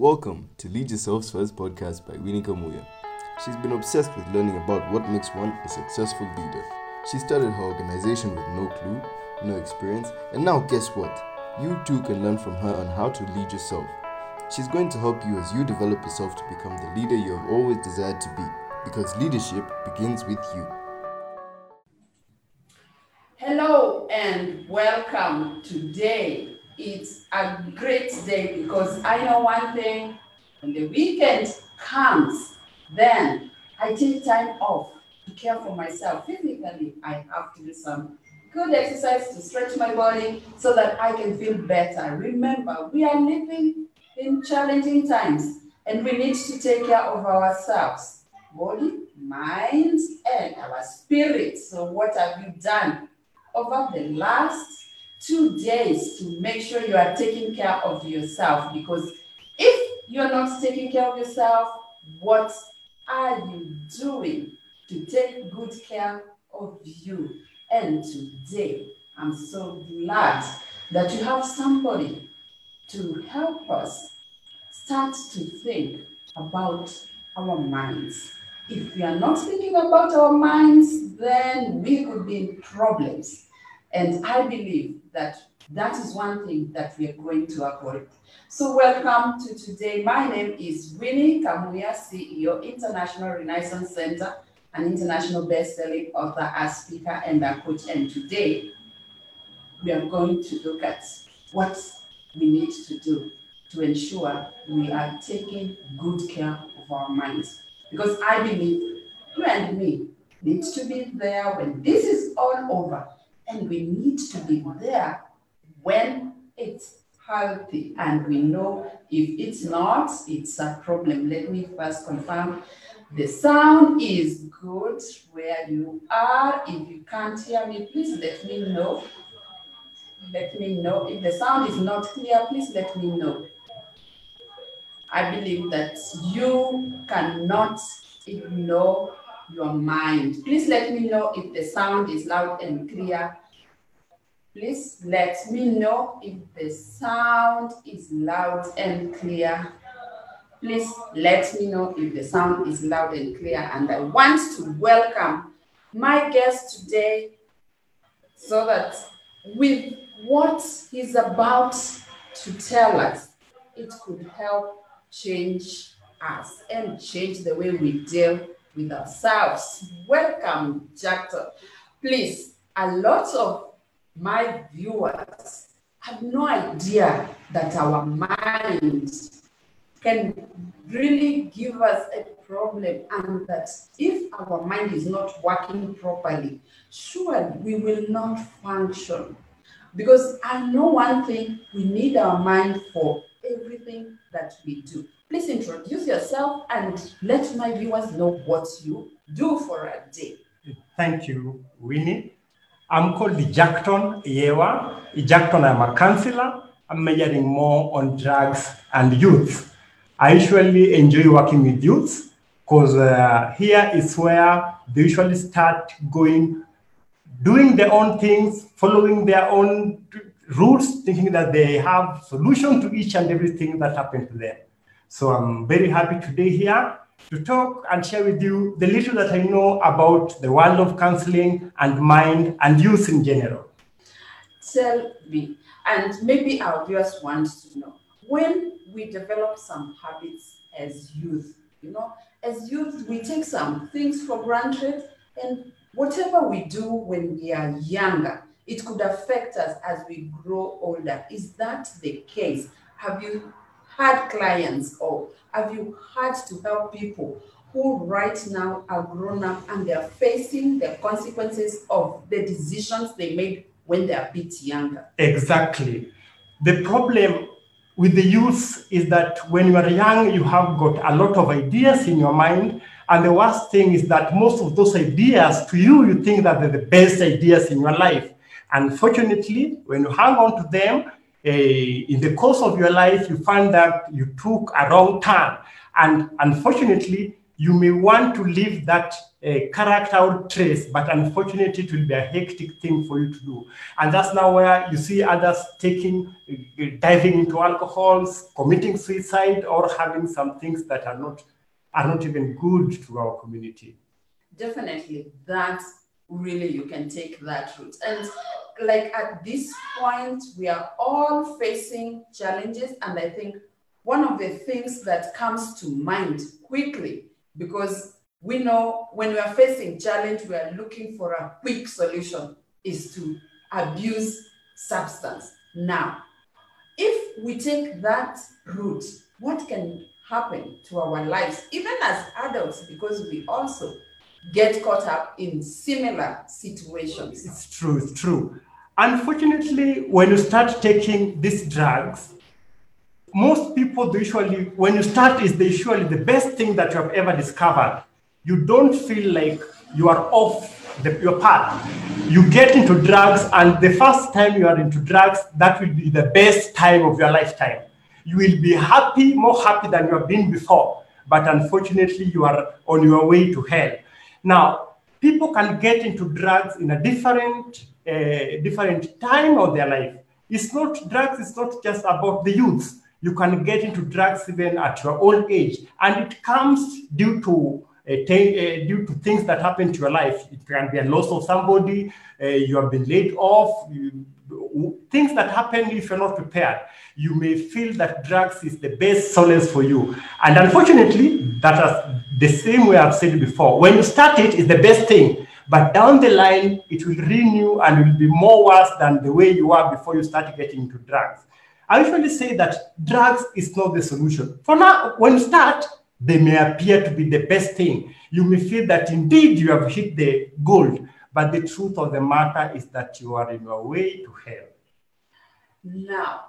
Welcome to Lead Yourself's first podcast by Winnie Kamuya. She's been obsessed with learning about what makes one a successful leader. She started her organization with no clue, no experience, and now guess what? You too can learn from her on how to lead yourself. She's going to help you as you develop yourself to become the leader you have always desired to be, because leadership begins with you. Hello and welcome. Today it's a great day because I know one thing when the weekend comes, then I take time off to care for myself. Physically, I have to do some good exercise to stretch my body so that I can feel better. Remember, we are living in challenging times and we need to take care of ourselves body, mind, and our spirit. So, what have you done over the last two days to make sure you are taking care of yourself? Because if you're not taking care of yourself, what are you doing to take good care of you? And today, I'm so glad that you have somebody to help us start to think about our minds. If we are not thinking about our minds, then we could be in problems. And I believe that that is one thing that we are going to avoid. So, welcome to today. My name is Winnie Kamuya, CEO, International Renaissance Center, an international best-selling author, a speaker, and a coach. And today, we are going to look at what we need to do to ensure we are taking good care of our minds. Because I believe you and me need to be there when this is all over, and we need to be there when it's healthy. And we know if it's not, it's a problem. Let me first confirm the sound is good where you are. If you can't hear me, please let me know. Let me know. If the sound is not clear, please let me know. I believe that you cannot ignore your mind. Please let me know if the sound is loud and clear. Please let me know if the sound is loud and clear. Please let me know if the sound is loud and clear. And I want to welcome my guest today so that with what he's about to tell us, it could help change us and change the way we deal with ourselves. Mm-hmm. Welcome, Jackton. Please, a lot of my viewers have no idea that our minds can really give us a problem and that if our mind is not working properly, sure, we will not function. Because I know one thing, we need our mind for everything that we do. Please introduce yourself and let my viewers know what you do for a day. Thank you, Winnie. I'm called Jackton Yewa. Jackton, I'm a counselor. I'm majoring more on drugs and youth. I usually enjoy working with youth because uh, here is where they usually start going, doing their own things, following their own rules, thinking that they have solution to each and everything that happened to them. So I'm very happy today here to talk and share with you the little that I know about the world of counseling and mind and youth in general. Tell me, and maybe our viewers want to know when we develop some habits as youth, you know, as youth, we take some things for granted, and whatever we do when we are younger, it could affect us as we grow older. Is that the case? Have you had clients or have you had to help people who right now are grown up and they're facing the consequences of the decisions they made when they're a bit younger? Exactly. The problem with the youth is that when you are young, you have got a lot of ideas in your mind. And the worst thing is that most of those ideas, to you, you think that they're the best ideas in your life. Unfortunately, when you hang on to them, uh, in the course of your life, you find that you took a wrong turn. And unfortunately, you may want to leave that uh, character or trace, but unfortunately, it will be a hectic thing for you to do. And that's now where you see others taking, uh, diving into alcohols, committing suicide, or having some things that are not are not even good to our community. Definitely, that really you can take that route. And like at this point, we are all facing challenges, and I think one of the things that comes to mind quickly because we know when we are facing challenge, we are looking for a quick solution is to abuse substance. Now, if we take that route, what can happen to our lives, even as adults, because we also get caught up in similar situations. It's true, it's true. Unfortunately, when you start taking these drugs, most people usually, when you start, is usually the best thing that you have ever discovered. You don't feel like you are off the, your path. You get into drugs, and the first time you are into drugs, that will be the best time of your lifetime. You will be happy, more happy than you have been before. But unfortunately, you are on your way to hell. Now, people can get into drugs in a different, uh, different time of their life. It's not drugs. It's not just about the youth you can get into drugs even at your old age, and it comes due to uh, t- uh, due to things that happen to your life. It can be a loss of somebody, uh, you have been laid off, you, things that happen if you're not prepared. You may feel that drugs is the best solace for you, and unfortunately, that is the same way I've said before. When you start it, it's the best thing. But down the line, it will renew and will be more worse than the way you were before you started getting into drugs. I usually say that drugs is not the solution. For now, when you start, they may appear to be the best thing. You may feel that indeed you have hit the gold, but the truth of the matter is that you are in your way to hell. Now,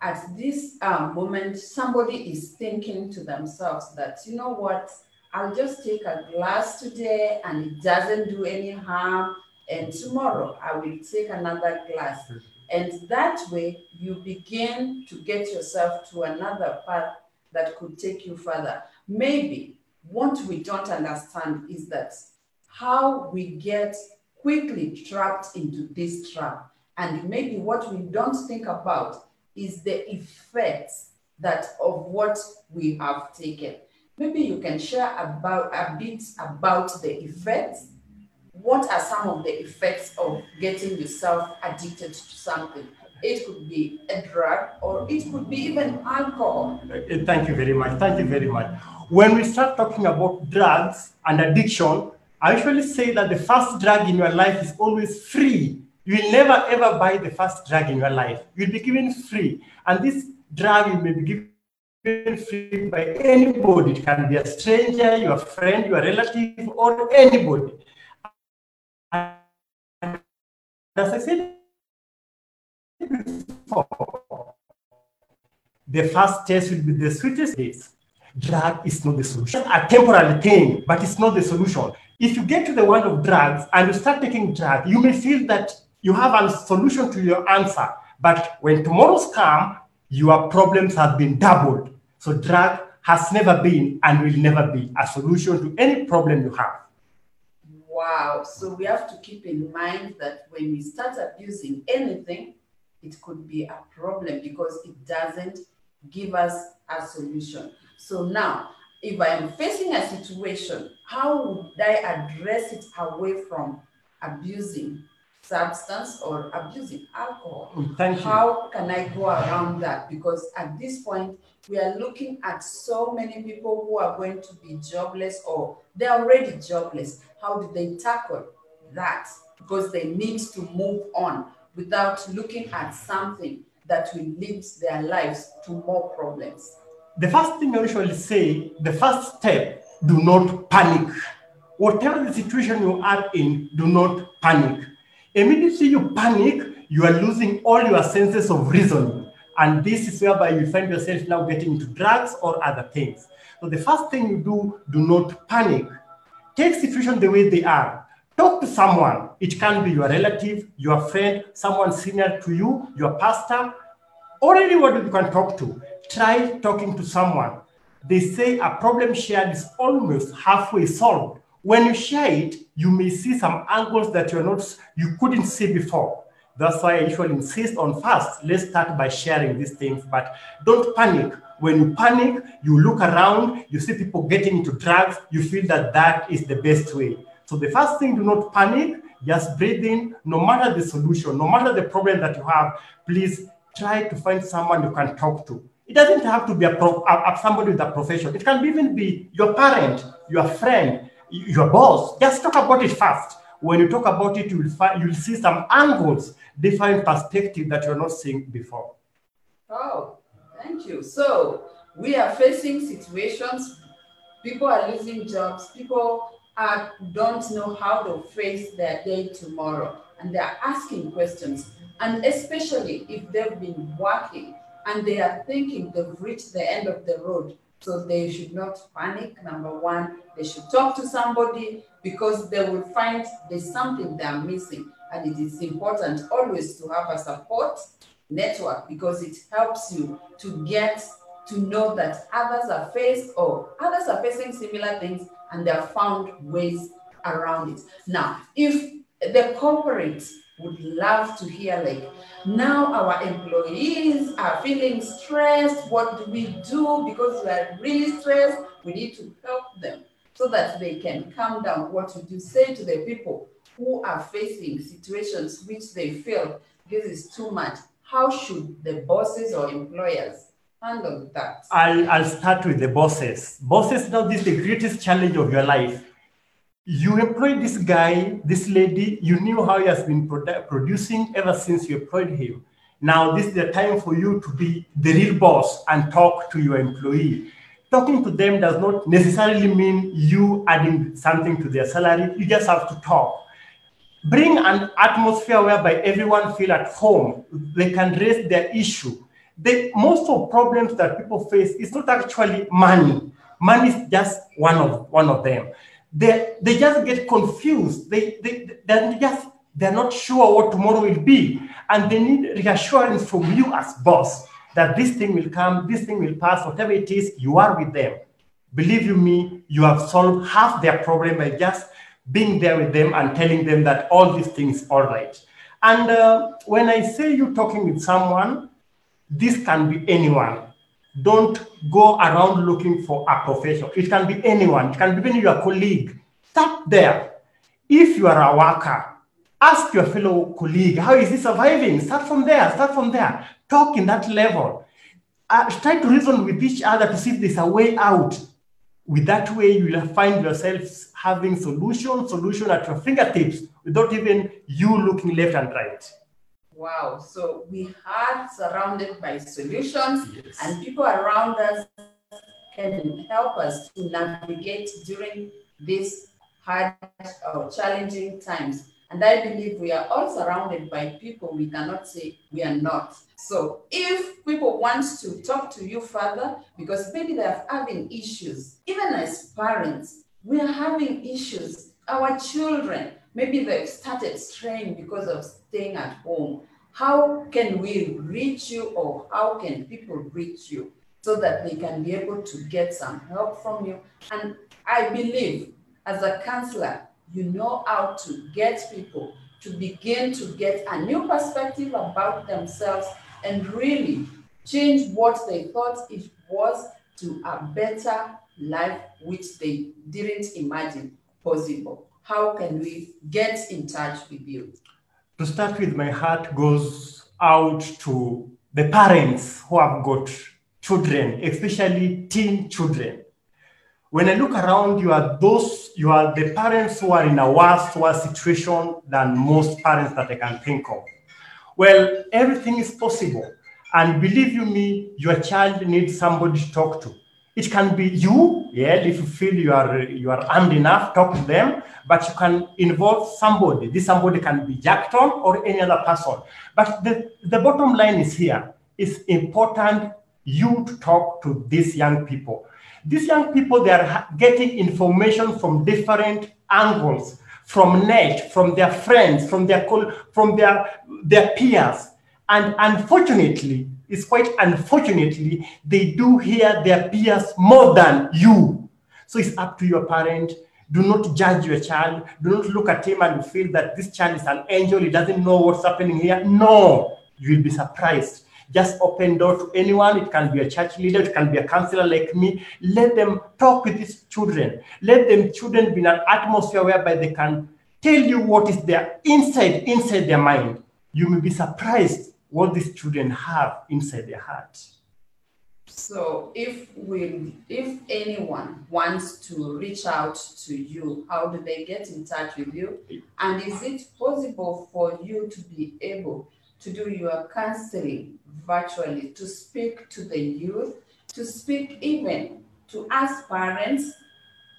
at this um, moment, somebody is thinking to themselves that, you know what, I'll just take a glass today and it doesn't do any harm. And tomorrow I will take another glass. And that way, you begin to get yourself to another path that could take you further. Maybe what we don't understand is that how we get quickly trapped into this trap. And maybe what we don't think about is the effects that of what we have taken. Maybe you can share about a bit about the effects what are some of the effects of getting yourself addicted to something? It could be a drug or it could be even alcohol. Uh, thank you very much. Thank you very much. When we start talking about drugs and addiction, I usually say that the first drug in your life is always free. You will never ever buy the first drug in your life. You'll be given free. And this drug you may be given free by anybody. It can be a stranger, your friend, your relative, or anybody. As I said before, the first test will be the sweetest days. Drug is not the solution. A temporary thing, but it's not the solution. If you get to the world of drugs and you start taking drugs, you may feel that you have a solution to your answer. But when tomorrow's come, your problems have been doubled. So drug has never been and will never be a solution to any problem you have. Wow. So we have to keep in mind that when we start abusing anything, it could be a problem because it doesn't give us a solution. So now, if I am facing a situation, how would I address it away from abusing substance or abusing alcohol? Mm, thank you. How can I go around that? Because at this point, we are looking at so many people who are going to be jobless or they're already jobless. How do they tackle that? Because they need to move on without looking at something that will lead their lives to more problems. The first thing I usually say, the first step, do not panic. Whatever the situation you are in, do not panic. Immediately you panic, you are losing all your senses of reason and this is whereby you find yourself now getting into drugs or other things. So the first thing you do, do not panic. Take situation the way they are. Talk to someone. It can be your relative, your friend, someone senior to you, your pastor, or anyone you can talk to. Try talking to someone. they say a problem shared is almost halfway solved. When you share it, you may see some angles that you're not you couldn't see before. That's why I usually insist on first, let's start by sharing these things, but don't panic. When you panic, you look around, you see people getting into drugs, you feel that that is the best way. So the first thing, do not panic, just breathe in, no matter the solution, no matter the problem that you have, please try to find someone you can talk to. It doesn't have to be a, a, a somebody with a profession. It can even be your parent, your friend, your boss. Just talk about it first. When you talk about it, you'll, find, you'll see some angles, different perspective that you're not seeing before. Oh, thank you. So we are facing situations. People are losing jobs. People are, don't know how to face their day tomorrow. And they're asking questions. And especially if they've been working and they are thinking they've reached the end of the road. So they should not panic. Number one, they should talk to somebody because they will find there's something they're missing. And it is important always to have a support network because it helps you to get to know that others are faced or others are facing similar things and they have found ways around it. Now, if the corporate would love to hear like now our employees are feeling stressed what do we do? Because we are really stressed we need to help them so that they can calm down. What would you say to the people who are facing situations which they feel this is too much how should the bosses or employers handle that I'll, I'll start with the bosses bosses now this is the greatest challenge of your life you employed this guy, this lady, you knew how he has been produ- producing ever since you employed him. Now, this is the time for you to be the real boss and talk to your employee. Talking to them does not necessarily mean you adding something to their salary. You just have to talk. Bring an atmosphere whereby everyone feel at home. They can raise their issue. The most of problems that people face is not actually money. Money is just one of one of them they, they just get confused. They, they, they just, they're not sure what tomorrow will be. And they need reassurance from you as boss that this thing will come, this thing will pass, whatever it is, you are with them. Believe you me, you have solved half their problem by just being there with them and telling them that all these things are right. And uh, when I say you're talking with someone, this can be anyone don't go around looking for a profession. It can be anyone, it can be even your colleague. Start there. If you are a worker, ask your fellow colleague, how is he surviving? Start from there, start from there. Talk in that level. Uh, try to reason with each other to see if there's a way out. With that way, you will find yourselves having solution, solution at your fingertips without even you looking left and right. Wow. So we are surrounded by solutions, yes. and people around us can help us to navigate during these hard or challenging times. And I believe we are all surrounded by people we cannot say we are not. So if people want to talk to you further, because maybe they are having issues, even as parents, we are having issues. Our children, maybe they've started straying because of staying at home. How can we reach you or how can people reach you so that they can be able to get some help from you? And I believe as a counselor, you know how to get people to begin to get a new perspective about themselves and really change what they thought it was to a better life which they didn't imagine possible. How can we get in touch with you? To start with, my heart goes out to the parents who have got children, especially teen children. When I look around, you are those, you are the parents who are in a worse, worse situation than most parents that I can think of. Well, everything is possible. And believe you me, your child needs somebody to talk to. It can be you, yeah, if you feel you are you are armed enough, talk to them, but you can involve somebody. This somebody can be Jackton or any other person. But the, the bottom line is here. It's important you to talk to these young people. These young people, they are getting information from different angles, from net, from their friends, from their from their their peers. And unfortunately, it's quite unfortunately, they do hear their peers more than you. So it's up to your parent. Do not judge your child. Do not look at him and feel that this child is an angel. He doesn't know what's happening here. No, you will be surprised. Just open door to anyone. It can be a church leader. It can be a counselor like me. Let them talk with these children. Let them children be in an atmosphere whereby they can tell you what is there inside inside their mind. You may be surprised what these children have inside their heart. So if we if anyone wants to reach out to you, how do they get in touch with you? And is it possible for you to be able to do your counseling virtually, to speak to the youth, to speak even to us parents,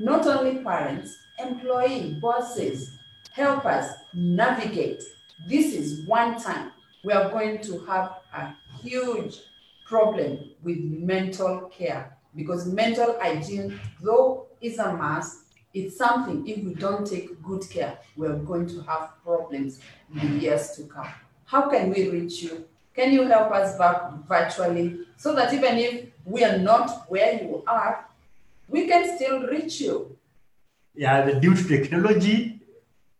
not only parents, employee, bosses, help us navigate. This is one time we are going to have a huge problem with mental care because mental hygiene, though is a must, it's something if we don't take good care, we're going to have problems in the years to come. How can we reach you? Can you help us back virtually so that even if we are not where you are, we can still reach you? Yeah, the due to technology,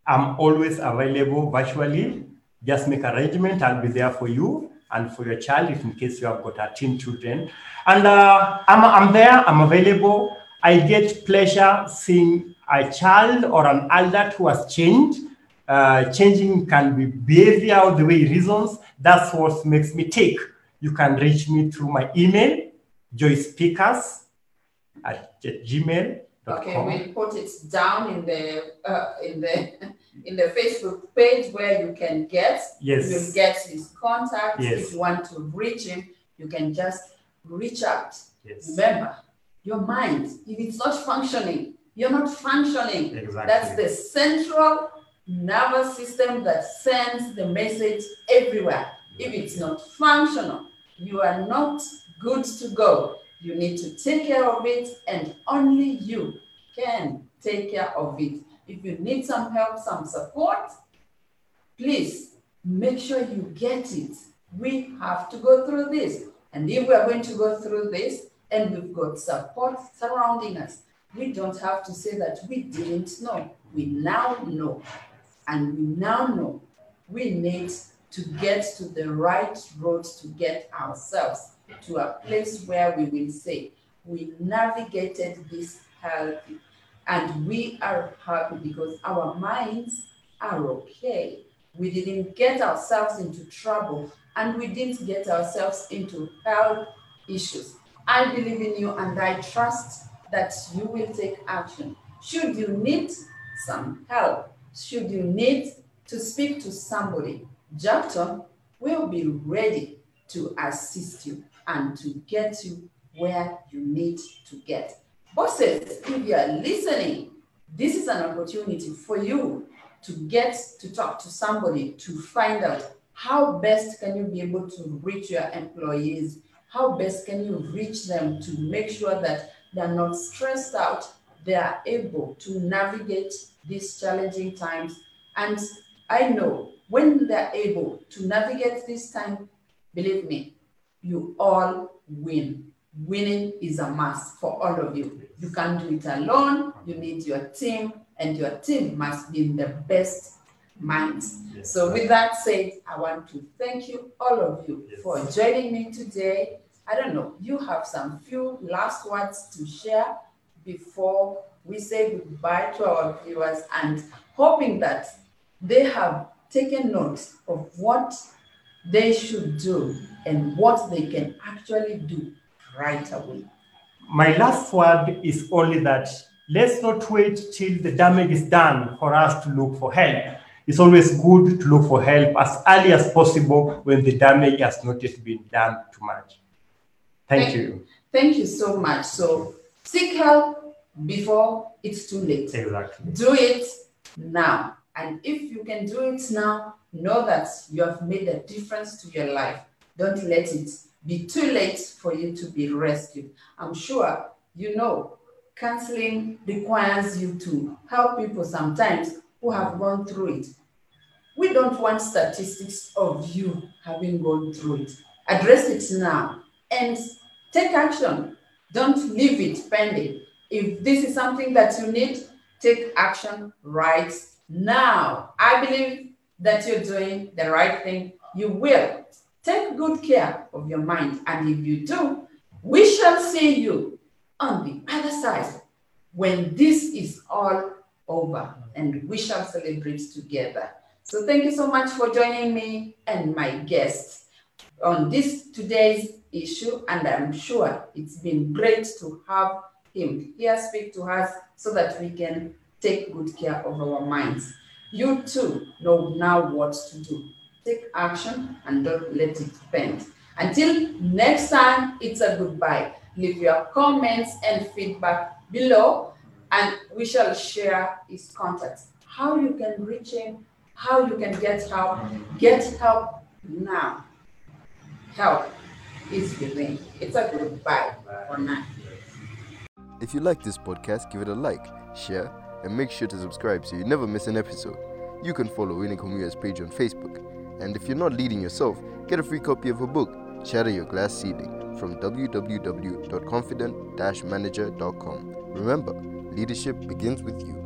I'm always available virtually. Just make arrangement. I'll be there for you and for your child if in case you have got a teen children. And uh, I'm, I'm there, I'm available. I get pleasure seeing a child or an adult who has changed. Uh, changing can be behavior, the way reasons. That's what makes me tick. You can reach me through my email, joyspeakers at gmail.com. Okay, we'll put it down in the uh, in the in the Facebook page where you can get Yes. you'll get his contact. Yes. If you want to reach him, you can just reach out. Yes. Remember, your mind, if it's not functioning, you're not functioning. Exactly. That's the central nervous system that sends the message everywhere. If it's not functional, you are not good to go. You need to take care of it, and only you can take care of it. If you need some help, some support, please make sure you get it. We have to go through this. And if we are going to go through this and we've got support surrounding us, we don't have to say that we didn't know. We now know. And we now know we need to get to the right road to get ourselves to a place where we will say, we navigated this healthy and we are happy because our minds are okay. We didn't get ourselves into trouble and we didn't get ourselves into health issues. I believe in you and I trust that you will take action. Should you need some help, should you need to speak to somebody, Jackton will be ready to assist you and to get you where you need to get. Bosses, if you are listening, this is an opportunity for you to get to talk to somebody to find out how best can you be able to reach your employees how best can you reach them to make sure that they're not stressed out they are able to navigate these challenging times and i know when they're able to navigate this time believe me you all win winning is a must for all of you you can't do it alone you need your team and your team must be in the best minds Yes. so with that said, I want to thank you, all of you, Yes. for joining me today. I don't know, you have some few last words to share before we say goodbye to our viewers and hoping that they have taken note of what they should do and what they can actually do right away. My last word is only that let's not wait till the damage is done for us to look for help. It's always good to look for help as early as possible when the damage has not yet been done too much. Thank Thank- you. Thank you so much. So seek help before it's too late. Exactly. do it now. And if you can do it now, know that you have made a difference to your life. Don't let it be too late for you to be rescued. I'm sure you know counseling requires you to help people sometimes who have gone through it. We don't want statistics of you having gone through it. Address it now and take action. Don't leave it pending. If this is something that you need, take action right now. I believe that you're doing the right thing. You will. Take good care of your mind. And if you do, we shall see you on the other side when this is all over and we shall celebrate together. So thank you so much for joining me and my guests on this today's issue. And I'm sure it's been great to have him here speak to us so that we can take good care of our minds. You too know now what to do. Take action and don't let it bend. Until next time, it's a goodbye. Leave your comments and feedback below, and we shall share his contacts. How you can reach him, how you can get help. Get help now. Help is within. It's a goodbye for now. If you like this podcast, give it a like, share, and make sure to subscribe so you never miss an episode. You can follow Winnie page on Facebook. And if you're not leading yourself, get a free copy of her book, Shatter Your Glass Ceiling, from www.confident-manager.com. Remember, leadership begins with you.